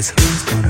Guess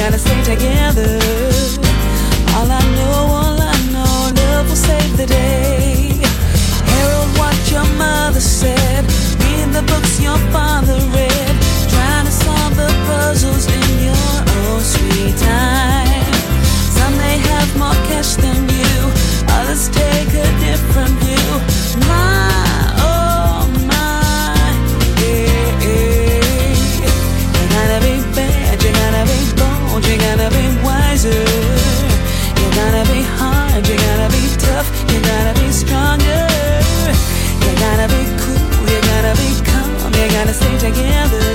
gotta stay together. All I know, all I know, love will save the day. Herald what your mother said, read the books your father read, trying to solve the puzzles in your own sweet time. Some may have more cash than you, others take a different view. My, gotta stay together.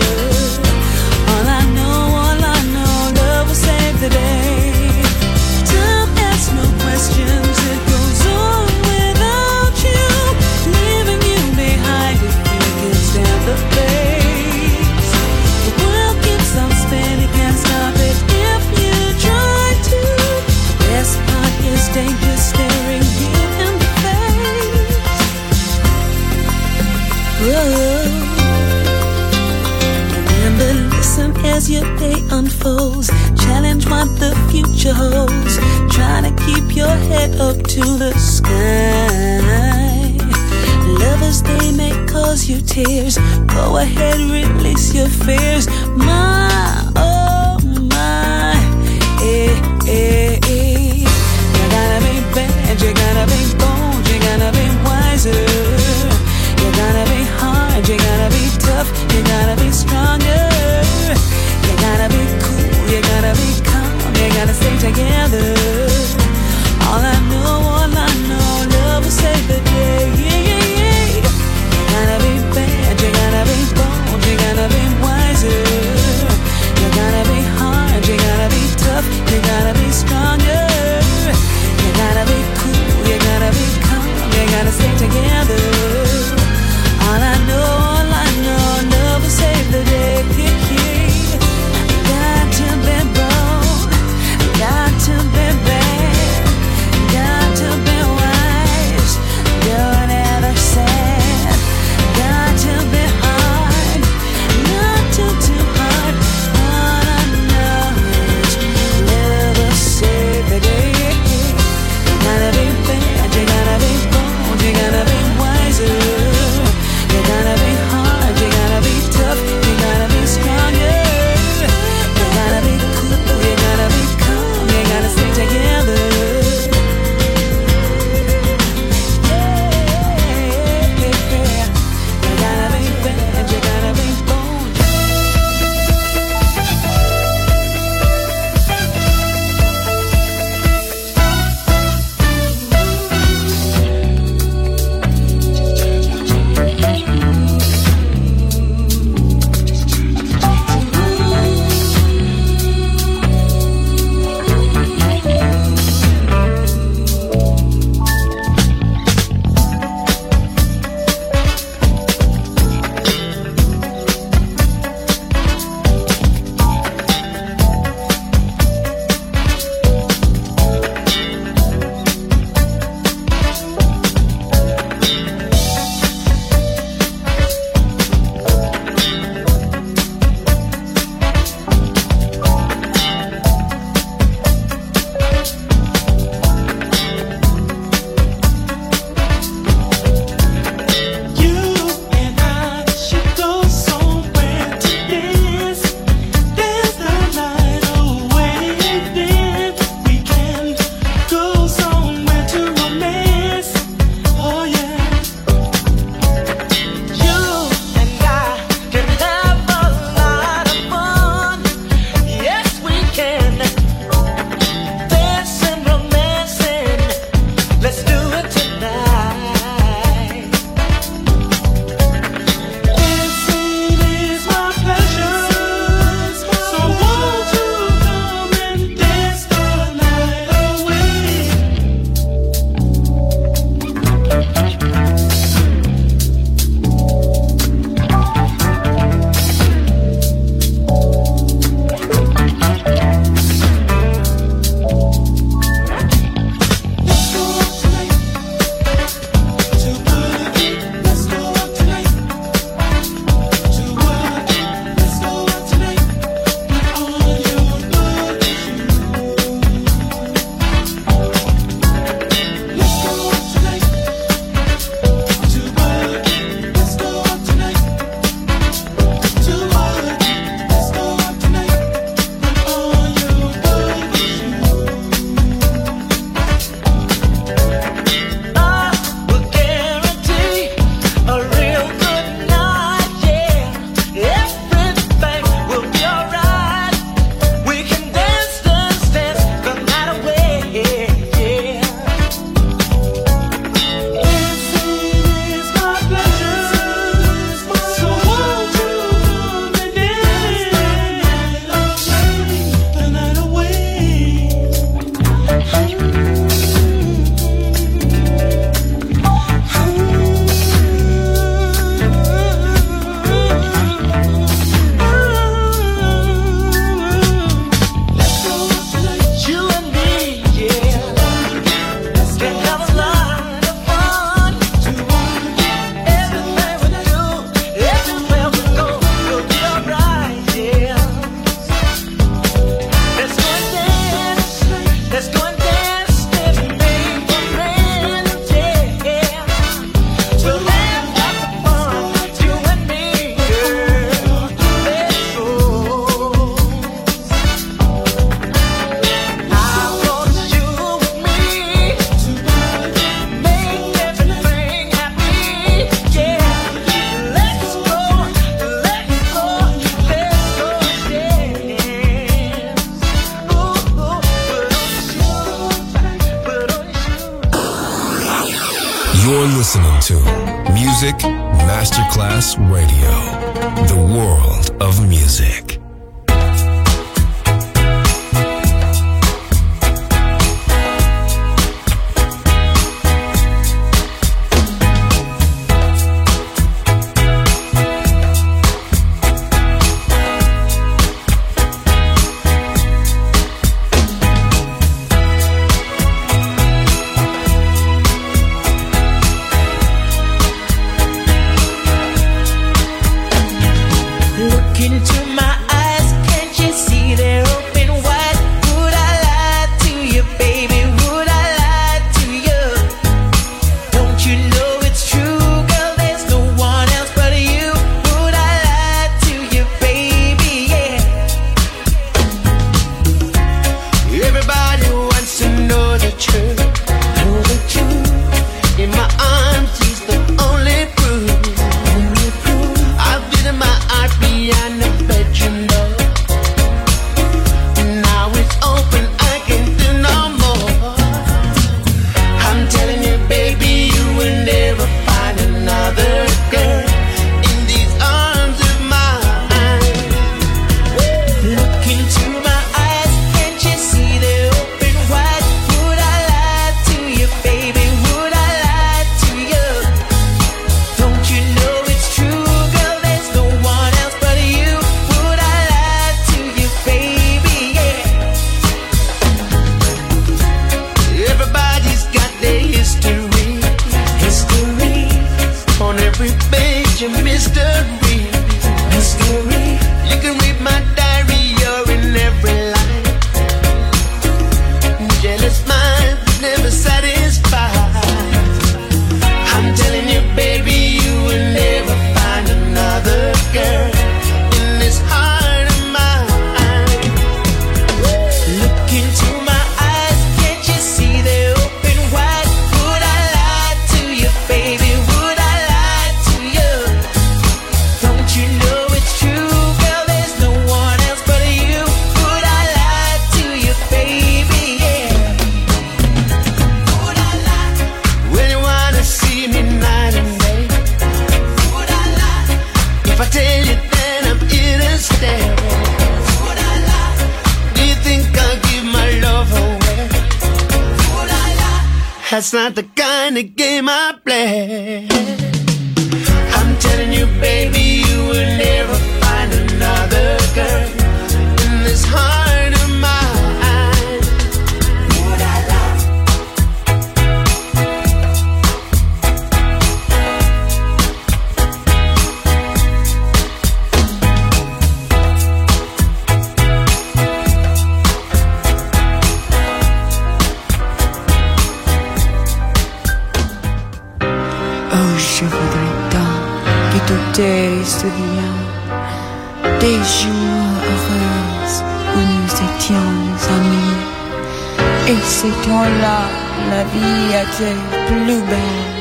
Là, la vie était plus belle.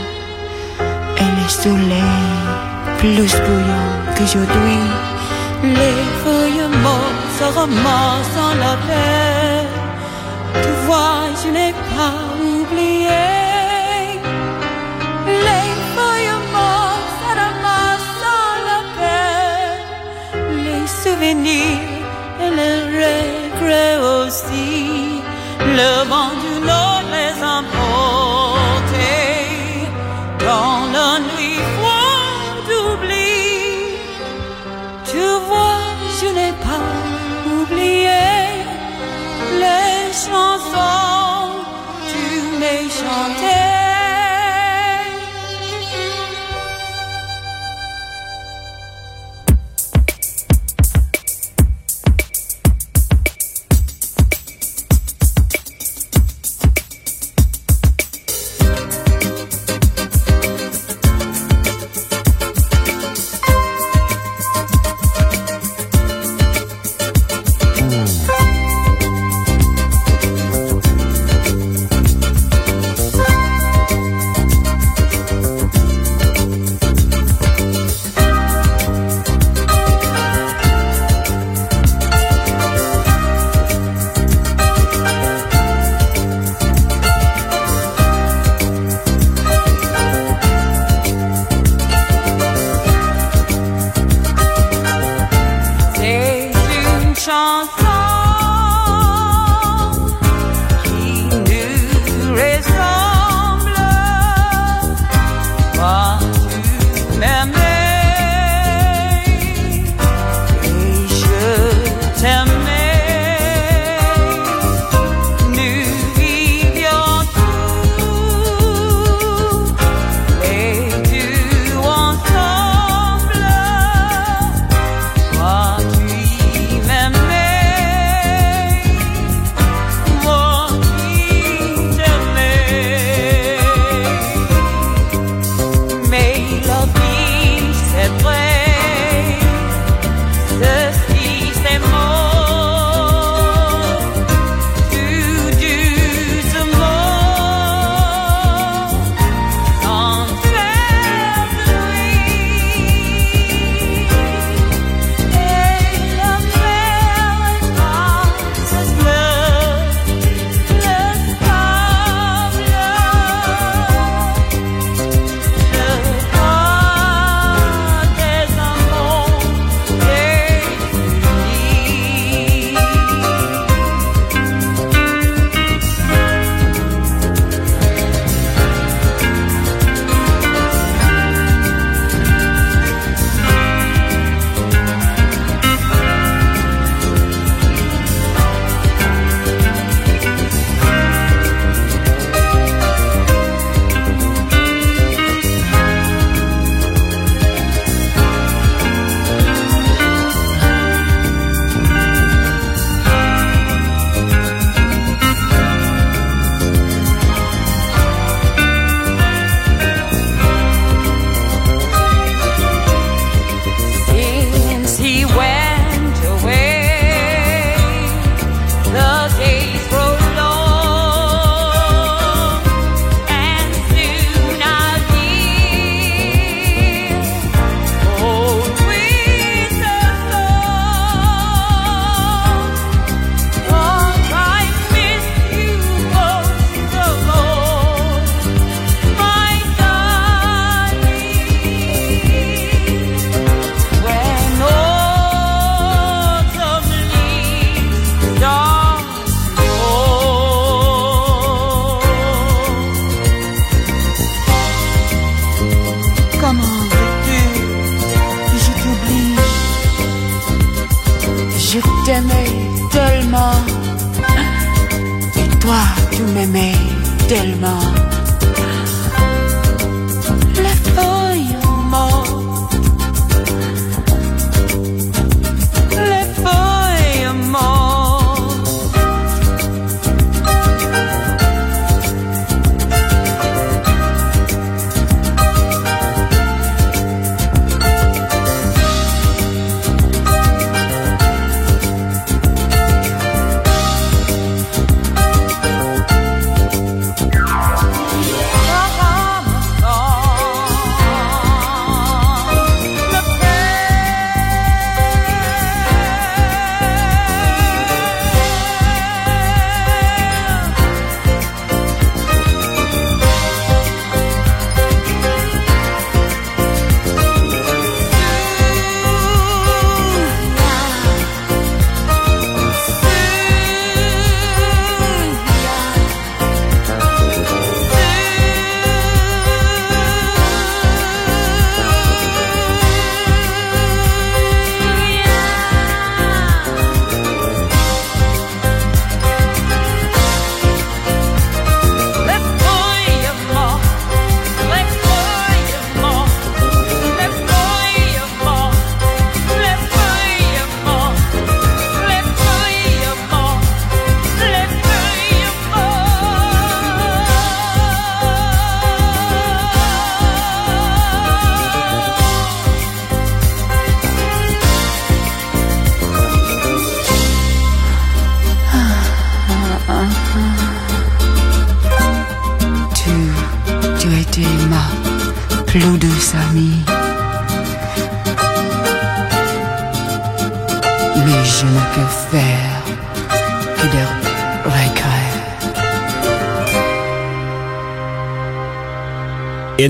Et le soleil plus bouillant qu'aujourd'hui. Les feuilles mortes se ramassent en la paix. Tu vois, je n'ai pas oublié. Les feuilles mortes se ramassent en la paix. Les souvenirs.